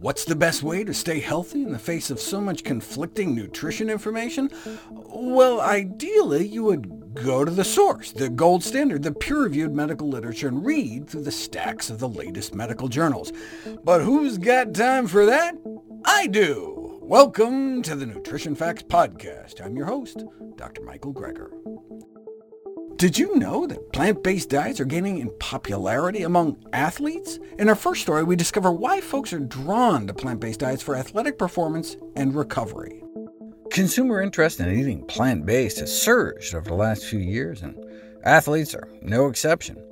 What's the best way to stay healthy in the face of so much conflicting nutrition information? Well, ideally, you would go to the source, the gold standard, the peer-reviewed medical literature, and read through the stacks of the latest medical journals. But who's got time for that? I do! Welcome to the Nutrition Facts Podcast. I'm your host, Dr. Michael Greger. Did you know that plant-based diets are gaining in popularity among athletes? In our first story, we discover why folks are drawn to plant-based diets for athletic performance and recovery. Consumer interest in eating plant-based has surged over the last few years, and athletes are no exception.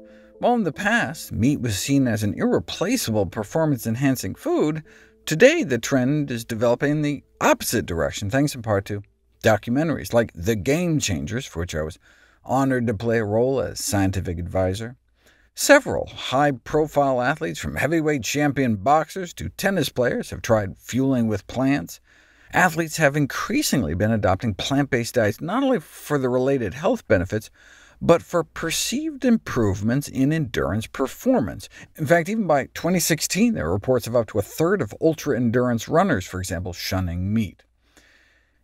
While in the past, meat was seen as an irreplaceable performance-enhancing food, today the trend is developing in the opposite direction, thanks in part to documentaries like The Game Changers, for which I was honored to play a role as scientific advisor. Several high-profile athletes, from heavyweight champion boxers to tennis players, have tried fueling with plants. Athletes have increasingly been adopting plant-based diets not only for the related health benefits, but for perceived improvements in endurance performance. In fact, even by 2016, there are reports of up to a third of ultra-endurance runners, for example, shunning meat.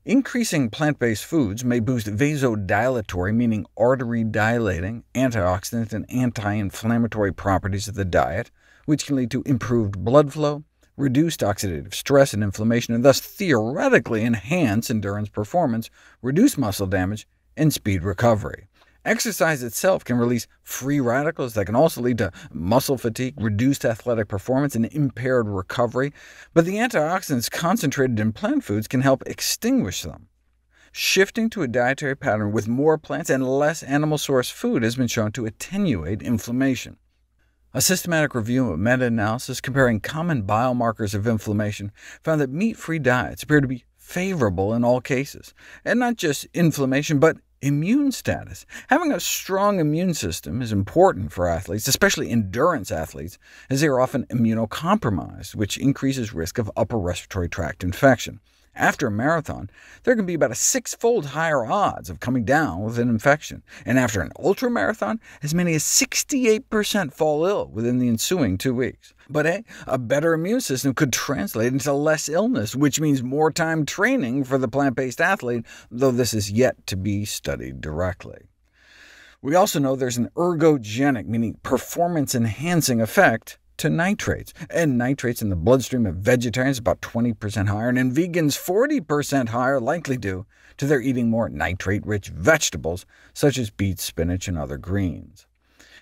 Increasing plant-based foods may boost vasodilatory, meaning artery-dilating, antioxidant and anti-inflammatory properties of the diet, which can lead to improved blood flow, reduced oxidative stress and inflammation, and thus theoretically enhance endurance performance, reduce muscle damage, and speed recovery. Exercise itself can release free radicals that can also lead to muscle fatigue, reduced athletic performance, and impaired recovery, but the antioxidants concentrated in plant foods can help extinguish them. Shifting to a dietary pattern with more plants and less animal-sourced food has been shown to attenuate inflammation. A systematic review of meta-analysis comparing common biomarkers of inflammation found that meat-free diets appear to be favorable in all cases, and not just inflammation, but Immune status. Having a strong immune system is important for athletes, especially endurance athletes, as they are often immunocompromised, which increases risk of upper respiratory tract infection. After a marathon, there can be about a six-fold higher odds of coming down with an infection, and after an ultramarathon, as many as 68% fall ill within the ensuing two weeks. But hey, a better immune system could translate into less illness, which means more time training for the plant-based athlete, though this is yet to be studied directly. We also know there's an ergogenic, meaning performance-enhancing effect to nitrates, and nitrates in the bloodstream of vegetarians about 20% higher, and in vegans 40% higher, likely due to their eating more nitrate-rich vegetables, such as beets, spinach, and other greens.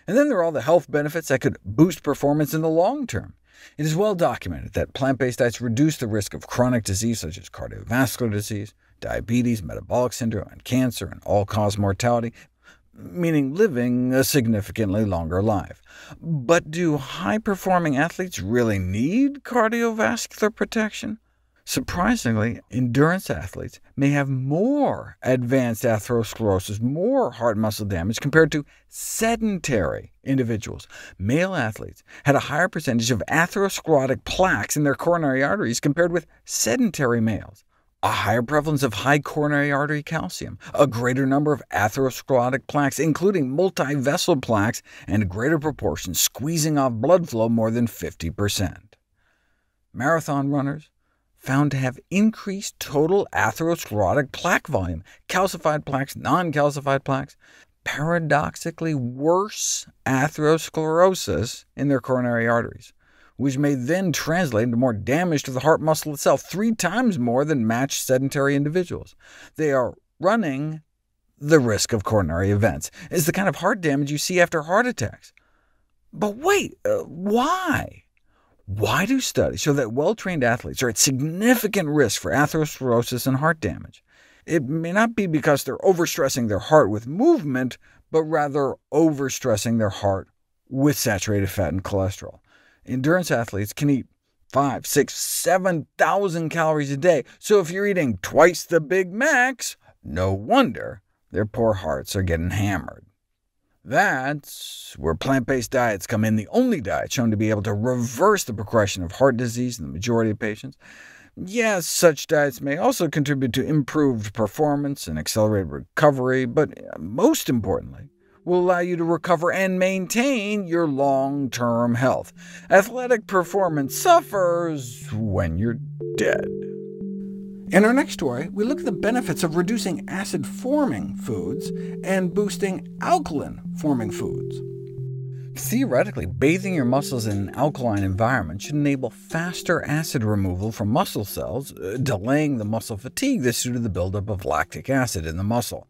And then there are all the health benefits that could boost performance in the long term. It is well documented that plant-based diets reduce the risk of chronic disease such as cardiovascular disease, diabetes, metabolic syndrome, and cancer, and all-cause mortality, meaning living a significantly longer life. But do high-performing athletes really need cardiovascular protection? Surprisingly, endurance athletes may have more advanced atherosclerosis, more heart muscle damage, compared to sedentary individuals. Male athletes had a higher percentage of atherosclerotic plaques in their coronary arteries compared with sedentary males a higher prevalence of high coronary artery calcium, a greater number of atherosclerotic plaques, including multi-vessel plaques, and a greater proportion squeezing off blood flow more than 50%. Marathon runners found to have increased total atherosclerotic plaque volume, calcified plaques, non-calcified plaques, paradoxically worse atherosclerosis in their coronary arteries which may then translate into more damage to the heart muscle itself, three times more than matched sedentary individuals. They are running the risk of coronary events. It's the kind of heart damage you see after heart attacks. But wait, uh, why? Why do studies show that well-trained athletes are at significant risk for atherosclerosis and heart damage? It may not be because they're overstressing their heart with movement, but rather overstressing their heart with saturated fat and cholesterol. Endurance athletes can eat 5, 6, 7,000 calories a day, so if you're eating twice the Big Macs, no wonder their poor hearts are getting hammered. That's where plant-based diets come in, the only diet shown to be able to reverse the progression of heart disease in the majority of patients. Yes, such diets may also contribute to improved performance and accelerated recovery, but uh, most importantly, will allow you to recover and maintain your long-term health. Athletic performance suffers when you're dead. In our next story, we look at the benefits of reducing acid-forming foods and boosting alkaline-forming foods. Theoretically, bathing your muscles in an alkaline environment should enable faster acid removal from muscle cells, uh, delaying the muscle fatigue that's due to the buildup of lactic acid in the muscle.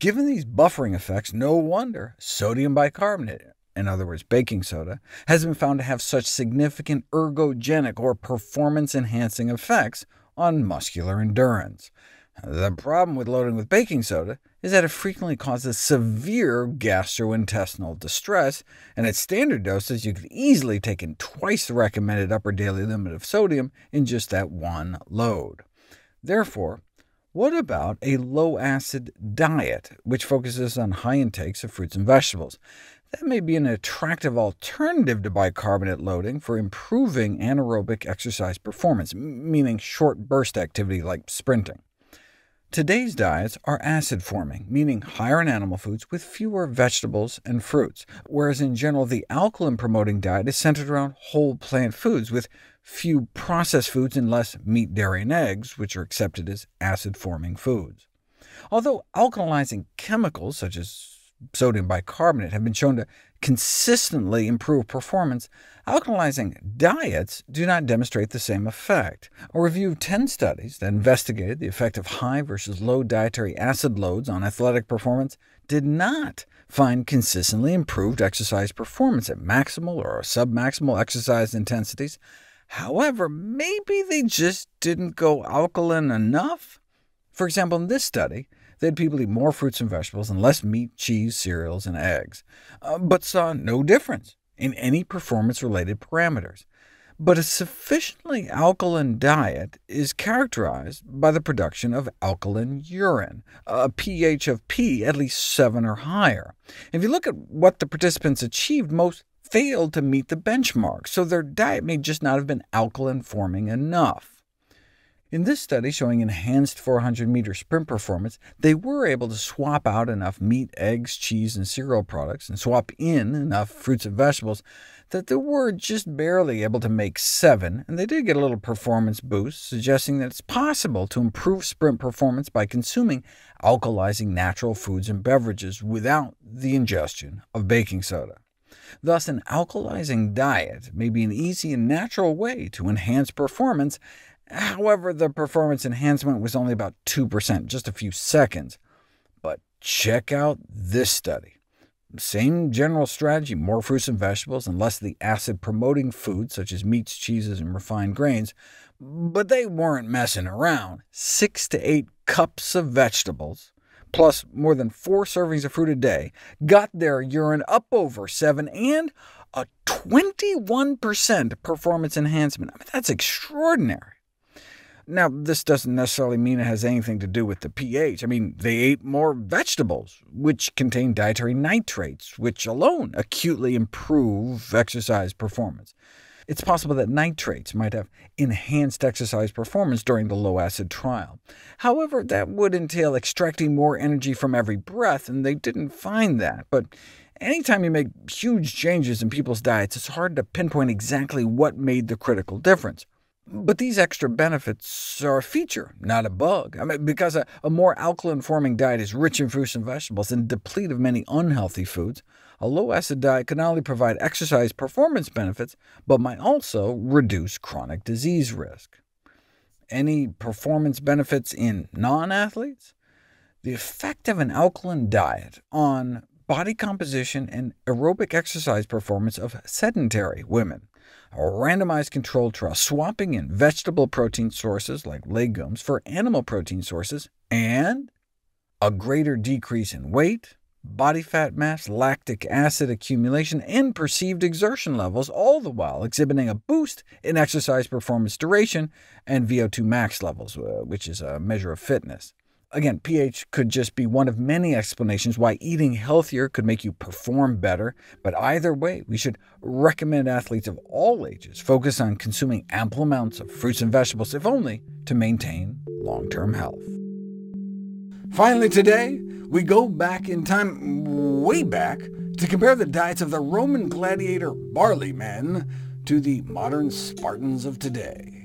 Given these buffering effects, no wonder sodium bicarbonate, in other words baking soda, has been found to have such significant ergogenic or performance-enhancing effects on muscular endurance. The problem with loading with baking soda is that it frequently causes severe gastrointestinal distress, and at standard doses you could easily take in twice the recommended upper daily limit of sodium in just that one load. Therefore, what about a low-acid diet, which focuses on high intakes of fruits and vegetables? That may be an attractive alternative to bicarbonate loading for improving anaerobic exercise performance, meaning short burst activity like sprinting. Today's diets are acid-forming, meaning higher in animal foods with fewer vegetables and fruits, whereas in general the alkaline-promoting diet is centered around whole plant foods, with few processed foods and less meat, dairy, and eggs, which are accepted as acid-forming foods. Although alkalizing chemicals, such as sodium bicarbonate, have been shown to consistently improve performance, alkalizing diets do not demonstrate the same effect. A review of 10 studies that investigated the effect of high versus low dietary acid loads on athletic performance did not find consistently improved exercise performance at maximal or submaximal exercise intensities. However, maybe they just didn't go alkaline enough? For example, in this study, they had people eat more fruits and vegetables and less meat, cheese, cereals, and eggs, uh, but saw no difference in any performance-related parameters. But a sufficiently alkaline diet is characterized by the production of alkaline urine, a pH of P at least 7 or higher. If you look at what the participants achieved, most failed to meet the benchmark, so their diet may just not have been alkaline-forming enough. In this study showing enhanced 400-meter sprint performance, they were able to swap out enough meat, eggs, cheese, and cereal products, and swap in enough fruits and vegetables that they were just barely able to make 7, and they did get a little performance boost, suggesting that it's possible to improve sprint performance by consuming alkalizing natural foods and beverages without the ingestion of baking soda. Thus, an alkalizing diet may be an easy and natural way to enhance performance, However, the performance enhancement was only about 2%, just a few seconds. But check out this study. Same general strategy, more fruits and vegetables, and less of the acid-promoting foods such as meats, cheeses, and refined grains, but they weren't messing around. Six to eight cups of vegetables, plus more than four servings of fruit a day, got their urine up over 7 and a 21% performance enhancement. I mean, that's extraordinary. Now, this doesn't necessarily mean it has anything to do with the pH. I mean, they ate more vegetables, which contain dietary nitrates, which alone acutely improve exercise performance. It's possible that nitrates might have enhanced exercise performance during the low-acid trial. However, that would entail extracting more energy from every breath, and they didn't find that. But anytime you make huge changes in people's diets, it's hard to pinpoint exactly what made the critical difference. But these extra benefits are a feature, not a bug, I mean, because a, a more alkaline-forming diet is rich in fruits and vegetables and deplete of many unhealthy foods. A low-acid diet can not only provide exercise performance benefits, but might also reduce chronic disease risk. Any performance benefits in non-athletes? The effect of an alkaline diet on body composition and aerobic exercise performance of sedentary women a randomized controlled trial swapping in vegetable protein sources like legumes for animal protein sources, and a greater decrease in weight, body fat mass, lactic acid accumulation, and perceived exertion levels, all the while exhibiting a boost in exercise performance duration and VO2 max levels, uh, which is a measure of fitness. Again, pH could just be one of many explanations why eating healthier could make you perform better, but either way, we should recommend athletes of all ages focus on consuming ample amounts of fruits and vegetables, if only to maintain long-term health. Finally today, We go back in time, way back, to compare the diets of the Roman gladiator barley men to the modern Spartans of today.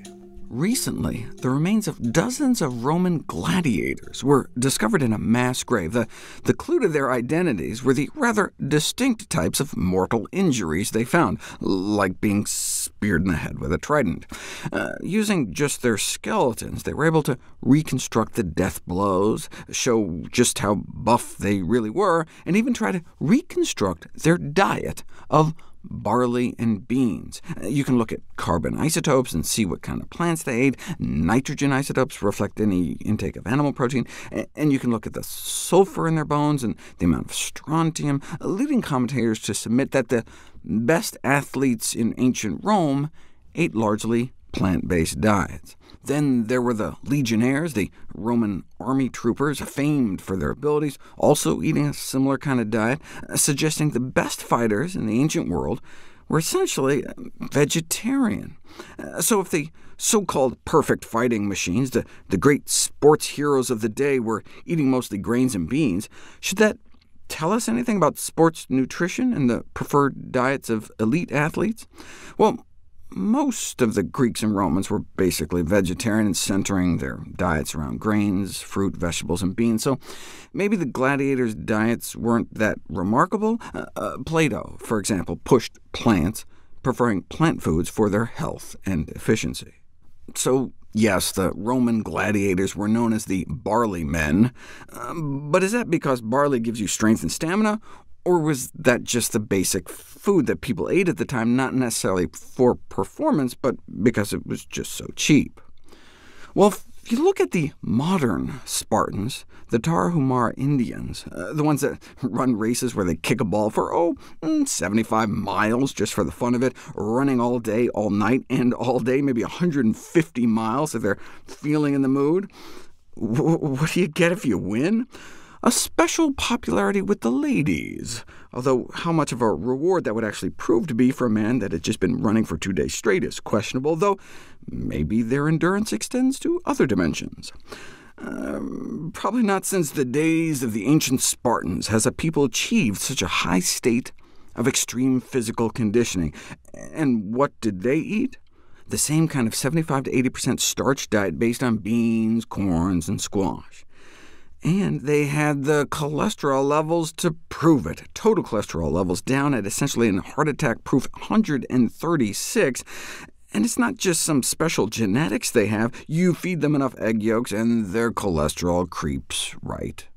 Recently, the remains of dozens of Roman gladiators were discovered in a mass grave. The, the clue to their identities were the rather distinct types of mortal injuries they found, like being speared in the head with a trident. Uh, using just their skeletons, they were able to reconstruct the death blows, show just how buff they really were, and even try to reconstruct their diet of barley, and beans. You can look at carbon isotopes and see what kind of plants they ate. Nitrogen isotopes reflect any intake of animal protein, and you can look at the sulfur in their bones and the amount of strontium, leading commentators to submit that the best athletes in ancient Rome ate largely plant-based diets. Then there were the legionnaires, the Roman army troopers, famed for their abilities, also eating a similar kind of diet, uh, suggesting the best fighters in the ancient world were essentially uh, vegetarian. Uh, so if the so-called perfect fighting machines, the, the great sports heroes of the day, were eating mostly grains and beans, should that tell us anything about sports nutrition and the preferred diets of elite athletes? Well, most of the Greeks and Romans were basically vegetarian and centering their diets around grains, fruit, vegetables, and beans, so maybe the gladiators' diets weren't that remarkable. Uh, uh, Plato, for example, pushed plants, preferring plant foods for their health and efficiency. So yes, the Roman gladiators were known as the barley men, um, but is that because barley gives you strength and stamina, or was that just the basic food that people ate at the time, not necessarily for performance, but because it was just so cheap? Well, if you look at the modern Spartans, the Tarahumara Indians, uh, the ones that run races where they kick a ball for, oh, mm, 75 miles just for the fun of it, running all day, all night, and all day, maybe 150 miles if they're feeling in the mood, w what do you get if you win? A special popularity with the ladies, although how much of a reward that would actually prove to be for a man that had just been running for two days straight is questionable, though maybe their endurance extends to other dimensions. Um, probably not since the days of the ancient Spartans has a people achieved such a high state of extreme physical conditioning. And what did they eat? The same kind of 75 to 80% starch diet based on beans, corns, and squash. And they had the cholesterol levels to prove it. Total cholesterol levels down at essentially an heart attack-proof 136, and it's not just some special genetics they have. You feed them enough egg yolks, and their cholesterol creeps right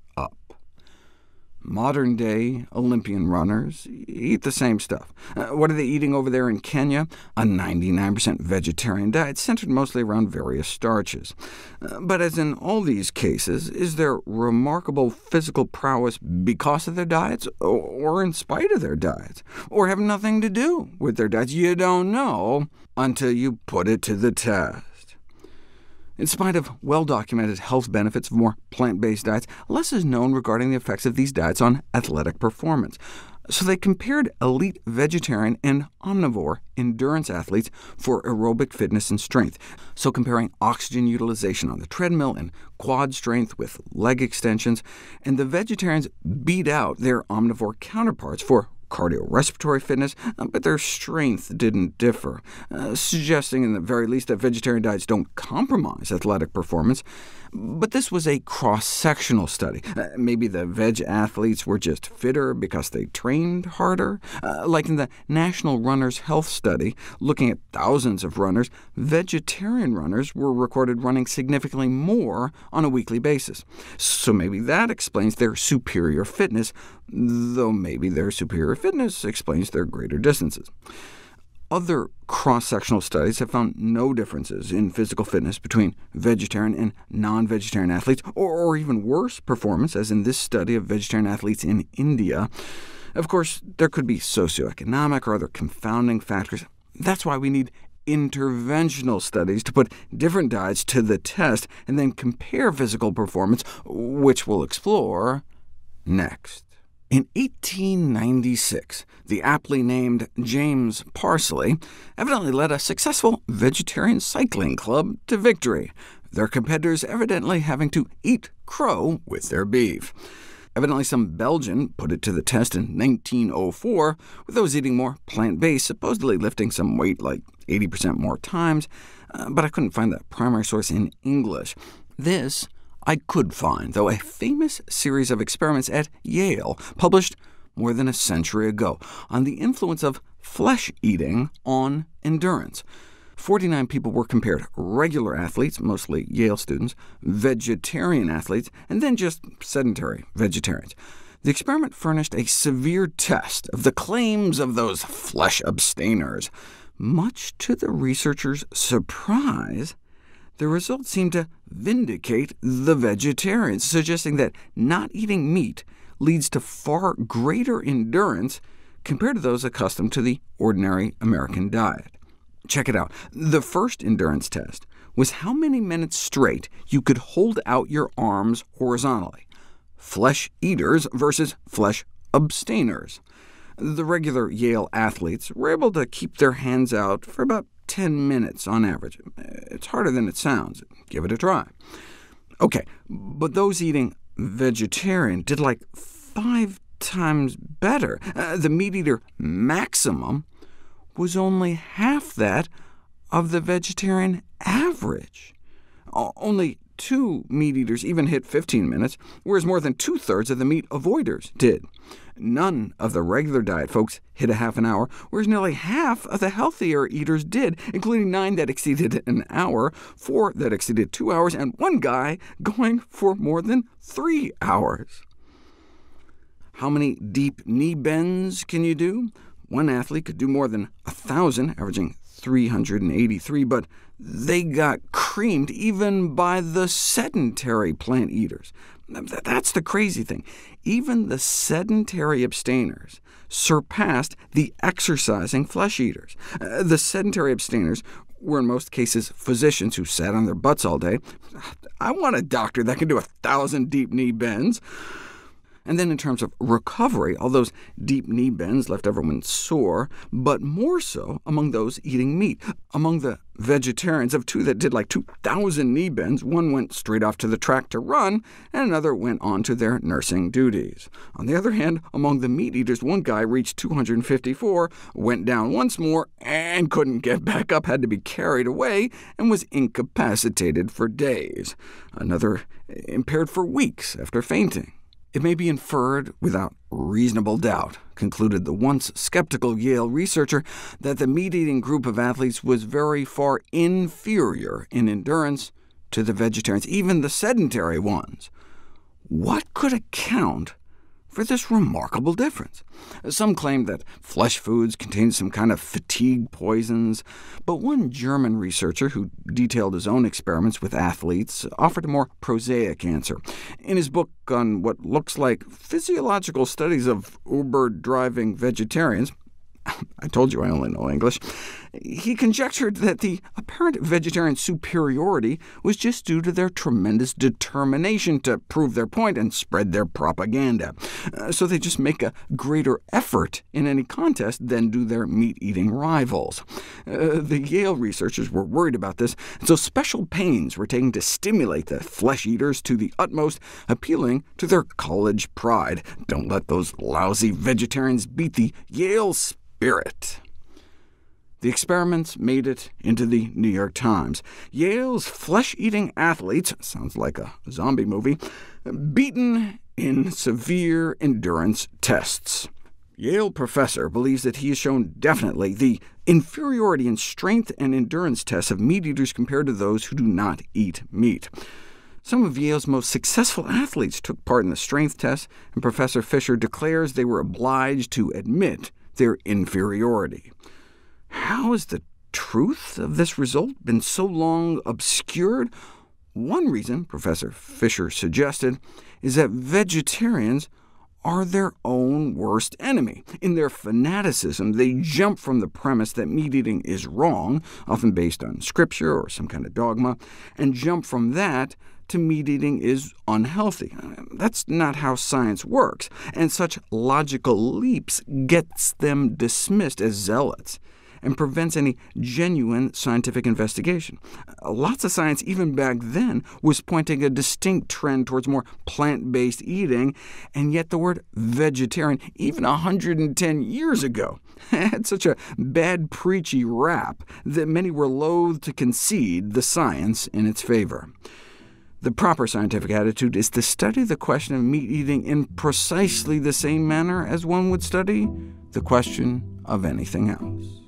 Modern-day Olympian runners eat the same stuff. Uh, what are they eating over there in Kenya? A 99% vegetarian diet centered mostly around various starches. Uh, but as in all these cases, is their remarkable physical prowess because of their diets, or in spite of their diets, or have nothing to do with their diets? You don't know until you put it to the test. In spite of well-documented health benefits of more plant-based diets, less is known regarding the effects of these diets on athletic performance. So they compared elite vegetarian and omnivore endurance athletes for aerobic fitness and strength, so comparing oxygen utilization on the treadmill and quad strength with leg extensions, and the vegetarians beat out their omnivore counterparts for cardiorespiratory fitness, uh, but their strength didn't differ, uh, suggesting in the very least that vegetarian diets don't compromise athletic performance. But this was a cross-sectional study. Uh, maybe the veg athletes were just fitter because they trained harder? Like in the National Runners Health Study, looking at thousands of runners, vegetarian runners were recorded running significantly more on a weekly basis. So maybe that explains their superior fitness, though maybe their superior fitness explains their greater distances. Other cross-sectional studies have found no differences in physical fitness between vegetarian and non-vegetarian athletes, or, or, even worse performance, as in this study of vegetarian athletes in India. Of course, there could be socioeconomic or other confounding factors. That's why we need interventional studies to put different diets to the test and then compare physical performance, which we'll explore next. In 1896, the aptly named James Parsley evidently led a successful vegetarian cycling club to victory, their competitors evidently having to eat crow with their beef. Evidently some Belgian put it to the test in 1904, with those eating more plant-based supposedly lifting some weight like 80% more times, uh, but I couldn't find the primary source in English. This I could find, though, a famous series of experiments at Yale, published more than a century ago, on the influence of flesh eating on endurance. 49 people were compared, regular athletes, mostly Yale students, vegetarian athletes, and then just sedentary vegetarians. The experiment furnished a severe test of the claims of those flesh abstainers. Much to the researchers' surprise, the results seemed to vindicate the vegetarians, suggesting that not eating meat leads to far greater endurance compared to those accustomed to the ordinary American diet. Check it out. The first endurance test was how many minutes straight you could hold out your arms horizontally. Flesh eaters versus flesh abstainers. The regular Yale athletes were able to keep their hands out for about 10 minutes on average. It's harder than it sounds. Give it a try. OK, but those eating vegetarian did like five times better. Uh, the meat eater maximum was only half that of the vegetarian average. Only two meat-eaters even hit 15 minutes, whereas more than two-thirds of the meat avoiders did. None of the regular diet folks hit a half an hour, whereas nearly half of the healthier eaters did, including nine that exceeded an hour, four that exceeded two hours, and one guy going for more than three hours. How many deep knee bends can you do? One athlete could do more than 1,000, averaging 383, but they got creamed even by the sedentary plant eaters. That's the crazy thing. Even the sedentary abstainers surpassed the exercising flesh eaters. Uh, the sedentary abstainers were in most cases physicians who sat on their butts all day. I want a doctor that can do a thousand deep knee bends. And then in terms of recovery, all those deep knee bends left everyone sore, but more so among those eating meat. Among the vegetarians, of two that did like 2,000 knee bends, one went straight off to the track to run, and another went on to their nursing duties. On the other hand, among the meat eaters, one guy reached 254, went down once more, and couldn't get back up, had to be carried away, and was incapacitated for days. Another impaired for weeks after fainting. It may be inferred without reasonable doubt, concluded the once skeptical Yale researcher, that the meat-eating group of athletes was very far inferior in endurance to the vegetarians, even the sedentary ones. What could account for this remarkable difference. Some claim that flesh foods contain some kind of fatigue poisons, but one German researcher who detailed his own experiments with athletes offered a more prosaic answer. In his book on what looks like physiological studies of Uber-driving vegetarians, I told you I only know English. He conjectured that the apparent vegetarian superiority was just due to their tremendous determination to prove their point and spread their propaganda. Uh, so they just make a greater effort in any contest than do their meat-eating rivals. Uh, the Yale researchers were worried about this, so special pains were taken to stimulate the flesh-eaters to the utmost, appealing to their college pride. Don't let those lousy vegetarians beat the Yale spirit. The experiments made it into the New York Times. Yale's flesh-eating athletes, sounds like a zombie movie, beaten in severe endurance tests. Yale professor believes that he has shown definitely the inferiority in strength and endurance tests of meat-eaters compared to those who do not eat meat. Some of Yale's most successful athletes took part in the strength tests, and Professor Fisher declares they were obliged to admit their inferiority. How has the truth of this result been so long obscured? One reason, Professor Fisher suggested, is that vegetarians are their own worst enemy. In their fanaticism, they jump from the premise that meat-eating is wrong, often based on scripture or some kind of dogma, and jump from that to meat-eating is unhealthy. That's not how science works, and such logical leaps gets them dismissed as zealots. And prevents any genuine scientific investigation. Lots of science, even back then, was pointing a distinct trend towards more plant-based eating, and yet the word vegetarian, even 110 years ago, had such a bad preachy rap that many were loath to concede the science in its favor. The proper scientific attitude is to study the question of meat eating in precisely the same manner as one would study the question of anything else.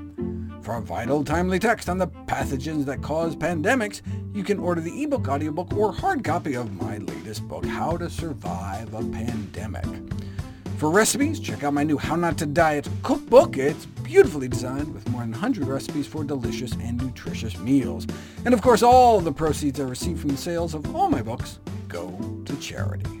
For a vital, timely text on the pathogens that cause pandemics, you can order the ebook, audiobook, or hard copy of my latest book, How to Survive a Pandemic. For recipes, check out my new How Not to Diet cookbook. It's beautifully designed with more than 100 recipes for delicious and nutritious meals. And of course, all the proceeds I receive from the sales of all my books go to charity.